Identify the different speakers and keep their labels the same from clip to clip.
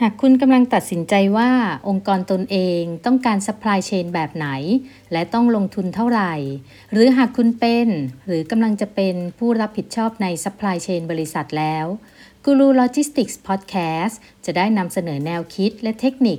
Speaker 1: หากคุณกำลังตัดสินใจว่าองค์กรตนเองต้องการ supply chain แบบไหน และต้องลงทุนเท่าไหร่ หรือหากคุณเป็นหรือกำลังจะเป็นผู้รับผิดชอบใน supply chain บริษัทแล้ว Guru Logistics Podcast จะได้นำเสนอแนวคิดและเทคนิค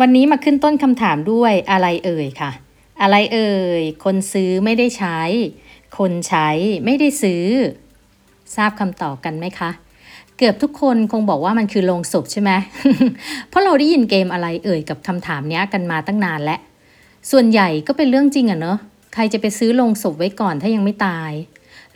Speaker 1: วันนี้มาขึ้นต้นคำถามด้วยอะไรเอ่ยค่ะ อะไรเอ่ย คนซื้อไม่ได้ใช้ คนใช้ไม่ได้ซื้อ ทราบคำตอบกันไหมคะ เกือบทุกคนคงบอกว่ามันคือโลงศพใช่ไหมเพราะเราได้ยินเกมอะไรเอ่ยกับคำถามนี้กันมาตั้งนานแล้วส่วนใหญ่ก็เป็นเรื่องจริงอะเนอะใครจะไปซื้อโลงศพไว้ก่อนถ้ายังไม่ตาย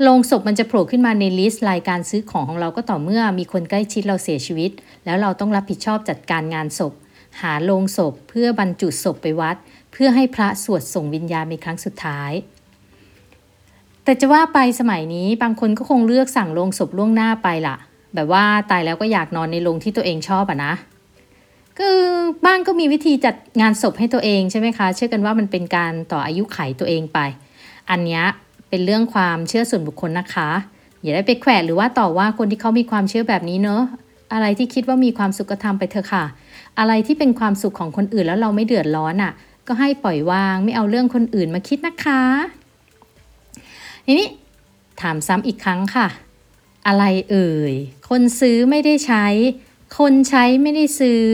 Speaker 1: โลงศพมันจะโผล่ขึ้นมาในลิสต์รายการซื้อของของเราก็ต่อเมื่อมีคนใกล้ชิดเราเสียชีวิต แล้วเราต้องรับผิดชอบจัดการงานศพ หาโลงศพเพื่อบรรจุศพไปวัด เพื่อให้พระสวดส่งวิญญาณในครั้งสุดท้าย แต่จะว่าไปสมัยนี้บางคนก็คงเลือกสั่งโลงศพล่วงหน้าไปล่ะ แบบว่าตายแล้วก็อยากนอนในโรงที่ตัวเองชอบอะนะคือบ้านก็มีวิธีจัดงานศพให้ตัวเองใช่ไหมคะ เชื่อกันว่ามันเป็นการต่ออายุไขตัวเองไป อันนี้เป็นเรื่องความเชื่อส่วนบุคคลนะคะ อย่าได้ไปแขวะหรือว่าต่อว่าคนที่เขามีความเชื่อแบบนี้เนอะอะไรที่คิดว่ามีความสุขก็ทำไปเถอะค่ะ อะไรที่เป็นความสุขของคนอื่นแล้วเราไม่เดือดร้อนอะ่ะ ก็ให้ปล่อยวางไม่เอาเรื่องคนอื่นมาคิดนะคะทีนี้ถามซ้ำอีกครั้งค่ะ อะไรเอ่ย คนซื้อไม่ได้ใช้ คนใช้ไม่ได้ซื้อ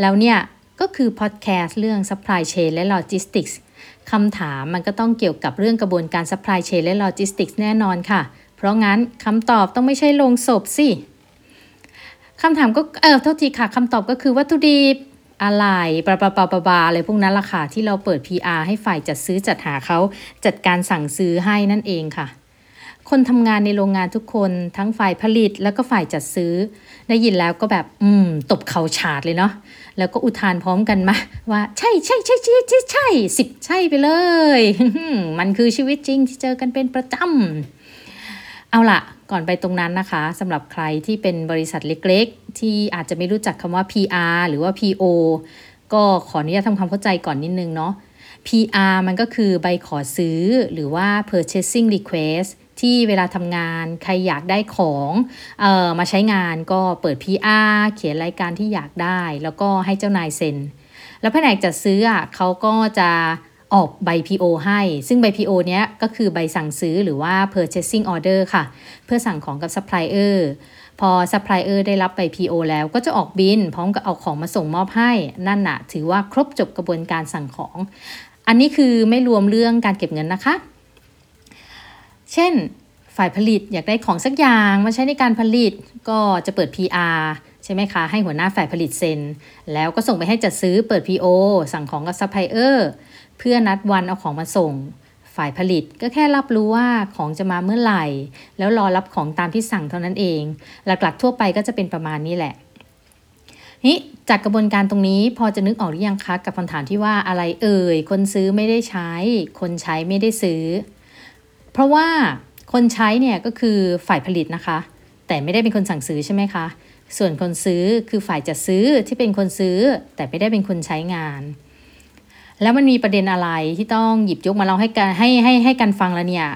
Speaker 1: แล้วเนี่ยก็คือพอดแคสต์เรื่อง supply chain และ logistics คำถามมันก็ต้องเกี่ยวกับเรื่องกระบวนการ supply chain และ logistics แน่นอนค่ะ เพราะงั้นคำตอบต้องไม่ใช่ลงศพสิ คำถามก็เออโทษทีค่ะคำตอบก็คือวัตถุดิบอะไรปลาปลาปลาปลาปลาอะไรพวกนั้นล่ะค่ะที่เราเปิด PR ให้ฝ่ายจัดซื้อจัดหาเขาจัดการสั่งซื้อให้นั่นเองค่ะ คนทำงานในโรงงานทุกคนทั้งฝ่ายผลิตแล้วก็ฝ่ายจัดซื้อ ได้ยินแล้วก็แบบอืมตบเข่าฉาดเลยเนาะแล้วก็อุทานพร้อมกันมาว่า ใช่ใช่ใช่ใช่ใช่ใช่สิบใช่ไปเลย มันคือชีวิตจริงที่เจอกันเป็นประจำเอาล่ะ ก่อนไปตรงนั้นนะคะสำหรับใครที่เป็นบริษัทเล็กๆ ที่อาจจะไม่รู้จักคำว่า PR หรือว่า PO ก็ขออนุญาตทำความเข้าใจก่อนนิดนึงเนาะ PR มันก็คือใบขอซื้อหรือว่า purchasing request ที่เวลาทำงานใครอยากได้ของเออมาใช้งานก็เปิด PR เขียนรายการที่อยากได้ แล้วก็ให้เจ้านายเซ็น แล้วแผนกจัดซื้ออะเขาก็จะ ออกใบ PO ให้ ซึ่งใบ PO เนี้ยก็คือใบสั่งซื้อหรือว่า purchasing order ค่ะ เพื่อสั่งของกับ supplier พอ supplier ได้รับใบ PO แล้วก็จะออกบิน พร้อมกับเอาของมาส่งมอบให้ นั่นน่ะ ถือว่าครบจบกระบวนการสั่งของ อันนี้คือไม่รวมเรื่องการเก็บเงินนะคะ เช่น ฝ่ายผลิตอยากได้ของสักอย่างมาใช้ในการผลิตก็จะเปิด PR ใช่ไหมคะ ให้หัวหน้าฝ่ายผลิตเซ็น แล้วก็ส่งไปให้จัดซื้อเปิด PO สั่งของกับซัพพลายเออร์เพื่อนัดวันเอาของมาส่ง ฝ่ายผลิตก็แค่รับรู้ว่าของจะมาเมื่อไหร่ แล้วรอรับของตามที่สั่งเท่านั้นเอง หลักๆทั่วไปก็จะเป็นประมาณนี้แหละนี่จากกระบวนการตรงนี้พอจะนึกออกหรือยังคะกับคำถามที่ว่าอะไรเอ่ย คนซื้อไม่ได้ใช้ คนใช้ไม่ได้ซื้อ เพราะว่าคนใช้เนี่ยก็คือฝ่ายผลิตนะคะ แต่ไม่ได้เป็นคนสั่งซื้อใช่ไหมคะ ส่วนคนซื้อคือฝ่ายจะซื้อที่เป็นคนซื้อ แต่ไม่ได้เป็นคนใช้งาน แล้วมันมีประเด็นอะไรที่ต้องหยิบยกมาเล่าให้กันให้ให้ให้กันฟังแล้วเนี่ย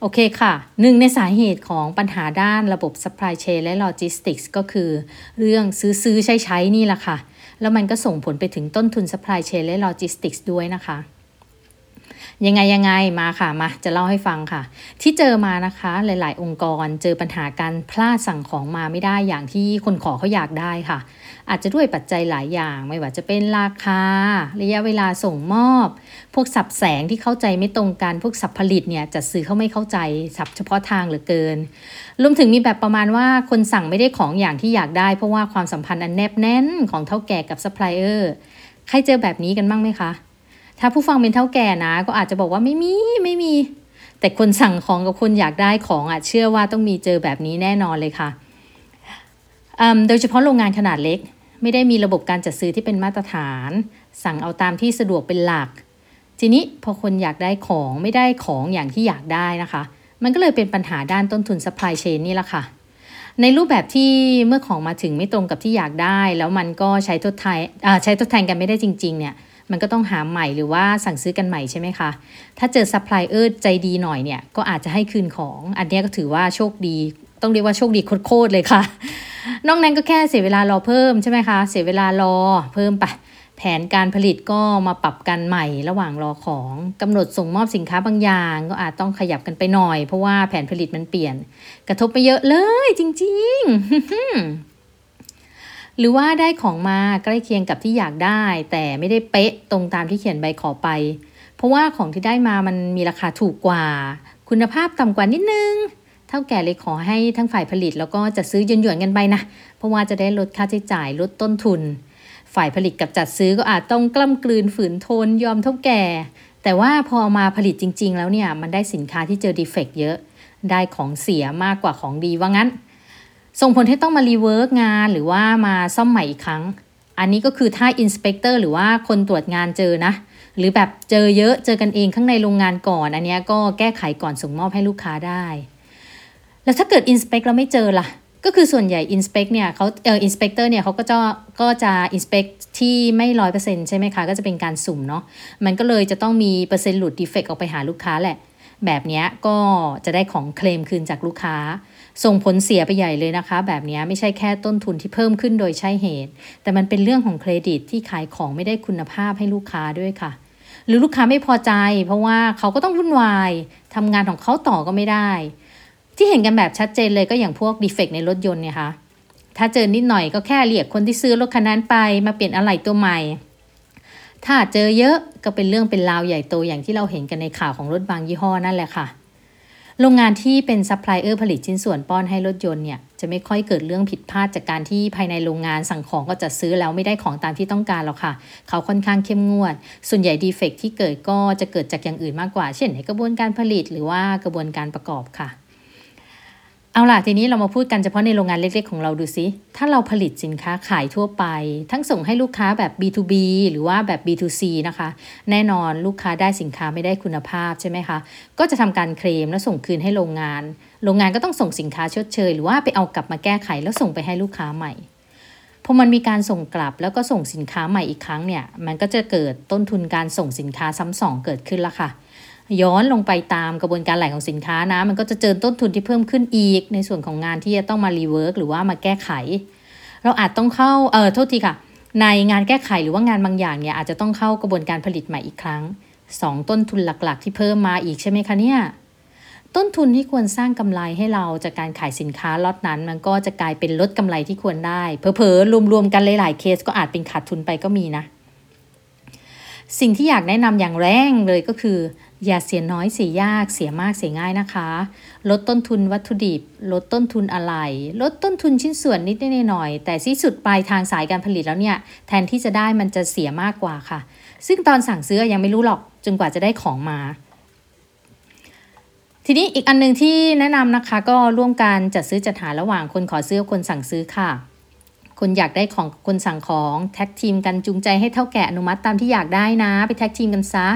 Speaker 1: โอเคค่ะหนึ่งในสาเหตุของปัญหาด้านระบบ supply chain และ logistics ก็คือ เรื่องซื้อซื้อใช้ใช้นี่แหละค่ะ แล้วมันก็ส่งผลไปถึงต้นทุน supply chain และ logistics ด้วยนะคะ ยังไงยังไงมาค่ะมาจะเล่าให้ฟังค่ะ ที่เจอมานะคะหลาย ๆ องค์กรเจอปัญหาการพลาดสั่งของมาไม่ได้อย่างที่คนขอเขาอยากได้ค่ะ อาจจะด้วยปัจจัยหลายอย่าง ไม่ว่าจะเป็นราคา ระยะเวลาส่งมอบ พวกศัพท์แสงที่เข้าใจไม่ตรงกันพวกศัพท์ผลิตเนี่ยจัดซื้อเขาไม่เข้าใจศัพท์เฉพาะทางเหลือเกินรวมถึงมีแบบประมาณว่าคนสั่งไม่ได้ของอย่างที่อยากได้เพราะว่าความสัมพันธ์อันแนบแน่นของเถ้าแก่กับซัพพลายเออร์ใครเจอแบบนี้กันบ้างไหมคะ ถ้าผู้ฟังเป็นเท่าแก่นะ ก็อาจจะบอกว่าไม่มีไม่มี แต่คนสั่งของกับคนอยากได้ของอะเชื่อว่าต้องมีเจอแบบนี้แน่นอนเลยค่ะโดยเฉพาะโรงงานขนาดเล็ก ไม่ได้มีระบบการจัดซื้อที่เป็นมาตรฐาน สั่งเอาตามที่สะดวกเป็นหลัก ทีนี้พอคนอยากได้ของไม่ได้ของอย่างที่อยากได้นะคะ มันก็เลยเป็นปัญหาด้านต้นทุน supply chain นี่แหละค่ะในรูปแบบที่เมื่อของมาถึงไม่ตรงกับที่อยากได้ แล้วมันก็ใช้ทดแทนใช้ทดแทนกันไม่ได้จริง ๆ เนี่ย มันก็ต้องหาใหม่หรือว่าสั่งซื้อกันใหม่ใช่ไหมคะ ถ้าเจอซัพพลายเออร์ใจดีหน่อยเนี่ย ก็อาจจะให้คืนของ อันนี้ก็ถือว่าโชคดี ต้องเรียกว่าโชคดีโคตรเลยค่ะ นอกนั้นก็แค่เสียเวลารอเพิ่มใช่ไหมคะ เสียเวลารอเพิ่มไปแผนการผลิตก็มาปรับกันใหม่ระหว่างรอของกำหนดส่งมอบสินค้าบางอย่าง ก็อาจต้องขยับกันไปหน่อย เพราะว่าแผนผลิตมันเปลี่ยน กระทบไปเยอะเลยจริง ๆ หรือว่าได้ของมาใกล้เคียงกับที่อยากได้ แต่ไม่ได้เป๊ะตรงตามที่เขียนใบขอไป เพราะว่าของที่ได้มามันมีราคาถูกกว่า คุณภาพต่ำกว่านิดนึงเท่าแก่เลยขอให้ทั้งฝ่ายผลิตแล้วก็จะซื้อยนหยวนกันไปนะ เพราะว่าจะได้ลดค่าใช้จ่ายลดต้นทุน ฝ่ายผลิตกับจัดซื้อก็อาจต้องกล้ำกลืนฝืนทนยอมเท่าแก่ แต่ว่าพอมาผลิตจริง ๆ แล้วเนี่ยมันได้สินค้าที่เจอดีเฟกเยอะ ได้ของเสียมากกว่าของดีว่างั้น ส่งผลให้ต้องมา rework งานหรือว่ามาซ่อมใหม่อีกครั้ง อันนี้ก็คือถ้า inspector หรือว่าคนตรวจงานเจอนะ หรือแบบเจอเยอะเจอกันเองข้างในโรงงานก่อน อันนี้ก็แก้ไขก่อนส่งมอบให้ลูกค้าได้ แล้วถ้าเกิด inspect เราไม่เจอล่ะก็คือส่วนใหญ่ inspect เนี่ยเขาเออ inspector เนี่ยเขาก็จะก็จะ inspect ที่ไม่ร้อยเปอร์เซ็นต์ใช่ไหมคะ ก็จะเป็นการสุ่มเนาะมันก็เลยจะต้องมีเปอร์เซ็นต์หลุด defect ออกไปหาลูกค้าแหละ แบบนี้ก็จะได้ของเคลมคืนจากลูกค้า ส่งผลเสียไปใหญ่เลยนะคะ แบบนี้ไม่ใช่แค่ต้นทุนที่เพิ่มขึ้นโดยใช่เหตุ แต่มันเป็นเรื่องของเครดิตที่ขายของไม่ได้คุณภาพให้ลูกค้าด้วยค่ะ หรือลูกค้าไม่พอใจ เพราะว่าเขาก็ต้องวุ่นวายทำงานของเขาต่อก็ไม่ได้ ที่เห็นกันแบบชัดเจนเลยก็อย่างพวกดีเฟกในรถยนต์เนี่ยค่ะถ้าเจอนิดหน่อยก็แค่เรียกคนที่ซื้อรถคันนั้นไปมาเปลี่ยนอะไหล่ตัวใหม่ ถ้าเจอเยอะก็เป็นเรื่องเป็นราวใหญ่โตอย่างที่เราเห็นกันในข่าวของรถบางยี่ห้อนั่นแหละค่ะ โรงงานที่เป็นซัพพลายเออร์ผลิตชิ้นส่วนป้อนให้รถยนต์เนี่ยจะไม่ค่อยเกิดเรื่องผิดพลาดจากการที่ภายในโรงงานสั่งของก็จัดซื้อแล้วไม่ได้ของตามที่ต้องการหรอกค่ะ เขาค่อนข้างเข้มงวด ส่วนใหญ่ defect ที่เกิดก็จะเกิดจากอย่างอื่นมากกว่า เช่นในกระบวนการผลิตหรือว่ากระบวนการประกอบค่ะ เอาล่ะทีนี้เรามาพูดกันเฉพาะในโรงงานเล็ก ๆ ของเราดูซิถ้าเราผลิตสินค้าขายทั่วไป ทั้งส่งให้ลูกค้าแบบ B2B หรือว่าแบบ B2C นะคะ แน่นอนลูกค้าได้สินค้าไม่ได้คุณภาพใช่ไหมคะ ก็จะทำการเคลมแล้วส่งคืนให้โรงงาน โรงงานก็ต้องส่งสินค้าชดเชย หรือว่าไปเอากลับมาแก้ไขแล้วส่งไปให้ลูกค้าใหม่พอมันมีการส่งกลับแล้วก็ส่งสินค้าใหม่อีกครั้งเนี่ย มันก็จะเกิดต้นทุนการส่งสินค้าซ้ำสองเกิดขึ้นละค่ะ ย้อนลงไปตามกระบวนการไหลของสินค้านะ มันก็จะเจอต้นทุนที่เพิ่มขึ้นอีก ในส่วนของงานที่จะต้องมา rework หรือว่ามาแก้ไข เราอาจต้องเข้าเออโทษทีค่ะ ในงานแก้ไขหรือว่างานบางอย่างเนี่ยอาจจะต้องเข้ากระบวนการผลิตใหม่อีกครั้ง 2 ต้นทุนหลักๆ ที่เพิ่มมาอีกใช่ไหมคะเนี่ยต้นทุนที่ควรสร้างกำไรให้เราจากการขายสินค้าล็อตนั้น มันก็จะกลายเป็นลดกำไรที่ควรได้เพอๆรวมๆกันหลายๆเคสก็อาจเป็นขาดทุนไปก็มีนะ สิ่งที่อยากแนะนำอย่างแรงเลยก็คือ อย่าเสียน้อยเสียยากเสียมากเสียง่ายนะคะ ลดต้นทุนวัตถุดิบ ลดต้นทุนอะไร ลดต้นทุนชิ้นส่วนนิด ๆ หน่อย แต่ที่สุดปลายทางสายการผลิตแล้วเนี่ย แทนที่จะได้มันจะเสียมากกว่าค่ะ ซึ่งตอนสั่งซื้อยังไม่รู้หรอกจนกว่าจะได้ของมา ทีนี้อีกอันนึงที่แนะนำนะคะ ก็ร่วมกันจัดซื้อจัดหาระหว่างคนขอซื้อคนสั่งซื้อค่ะ คนอยากได้ของคนสั่งของ tag team กันจูงใจให้เถ้าแก่อนุมัติตามที่อยากได้นะ ไป tag team กันซะ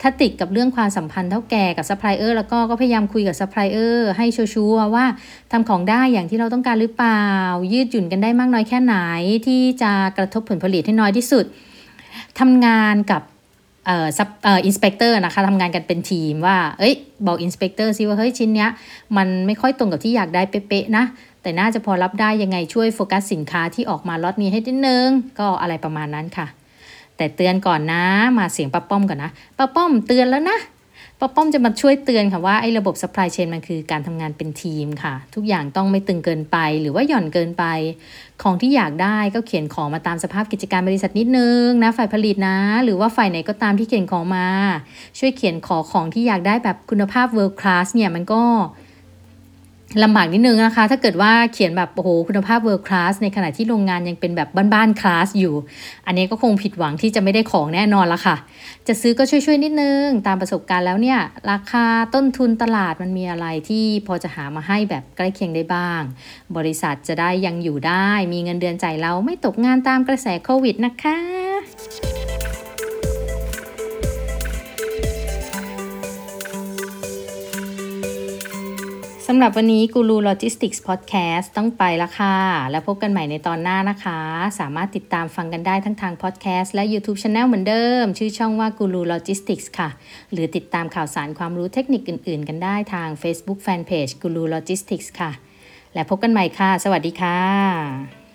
Speaker 1: ถ้าติดกับเรื่องความสัมพันธ์เถ้าแก่กับซัพพลายเออร์แล้วก็ก็พยายามคุยกับซัพพลายเออร์ให้ชัวร์ว่าทำของได้อย่างที่เราต้องการหรือเปล่า ยืดหยุ่นกันได้มากน้อยแค่ไหนที่จะกระทบผลผลิตให้น้อยที่สุดทำงานกับเอ่อซับเอ่อ inspector นะคะทำงานกันเป็นทีมว่า เอ้ย บอก inspector ซิว่า เฮ้ย ชิ้นเนี้ย มันไม่ค่อยตรงกับที่อยากได้เป๊ะๆนะ แต่น่าจะพอรับได้ยังไงช่วยโฟกัสสินค้าที่ออกมาล็อตนี้ให้นิดนึง ก็อะไรประมาณนั้นค่ะ แต่เตือนก่อนนะมาเสียงป้าป้อมก่อนนะป้าป้อมเตือนแล้วนะป้าป้อมจะมาช่วยเตือนค่ะว่าไอ้ระบบ supply chain มันคือการทำงานเป็นทีมค่ะ ทุกอย่างต้องไม่ตึงเกินไปหรือว่าหย่อนเกินไป ของที่อยากได้ก็เขียนของมาตามสภาพกิจการบริษัทนิดนึงนะฝ่ายผลิตนะ หรือว่าฝ่ายไหนก็ตามที่เขียนของมา ช่วยเขียนขอของที่อยากได้แบบคุณภาพ world class เนี่ยมันก็ ลำบากนิดนึงนะคะ ถ้าเกิดว่าเขียนแบบโอ้โหคุณภาพ world class ในขณะที่โรงงานยังเป็นแบบบ้านๆคลาสอยู่ อันนี้ก็คงผิดหวังที่จะไม่ได้ของแน่นอนละค่ะ จัดซื้อก็ช่วยๆนิดนึง ตามประสบการณ์แล้วเนี่ย ราคาต้นทุนตลาดมันมีอะไรที่พอจะหามาให้แบบใกล้เคียงได้บ้าง บริษัทจะได้ยังอยู่ได้ มีเงินเดือนจ่ายเราไม่ตกงานตามกระแสโควิดนะคะ สำหรับวันนี้กูรูโลจิสติกส์พอดแคสต์ต้องไปละค่ะ แล้วพบกันใหม่ในตอนหน้านะคะ สามารถติดตามฟังกันได้ทั้งทางพอดแคสต์และ YouTube Channel เหมือนเดิม ชื่อช่องว่ากูรูโลจิสติกส์ค่ะ หรือติดตามข่าวสารความรู้เทคนิคอื่นๆ กันได้ทาง Facebook Fanpage กูรูโลจิสติกส์ค่ะ และพบกันใหม่ค่ะ สวัสดีค่ะ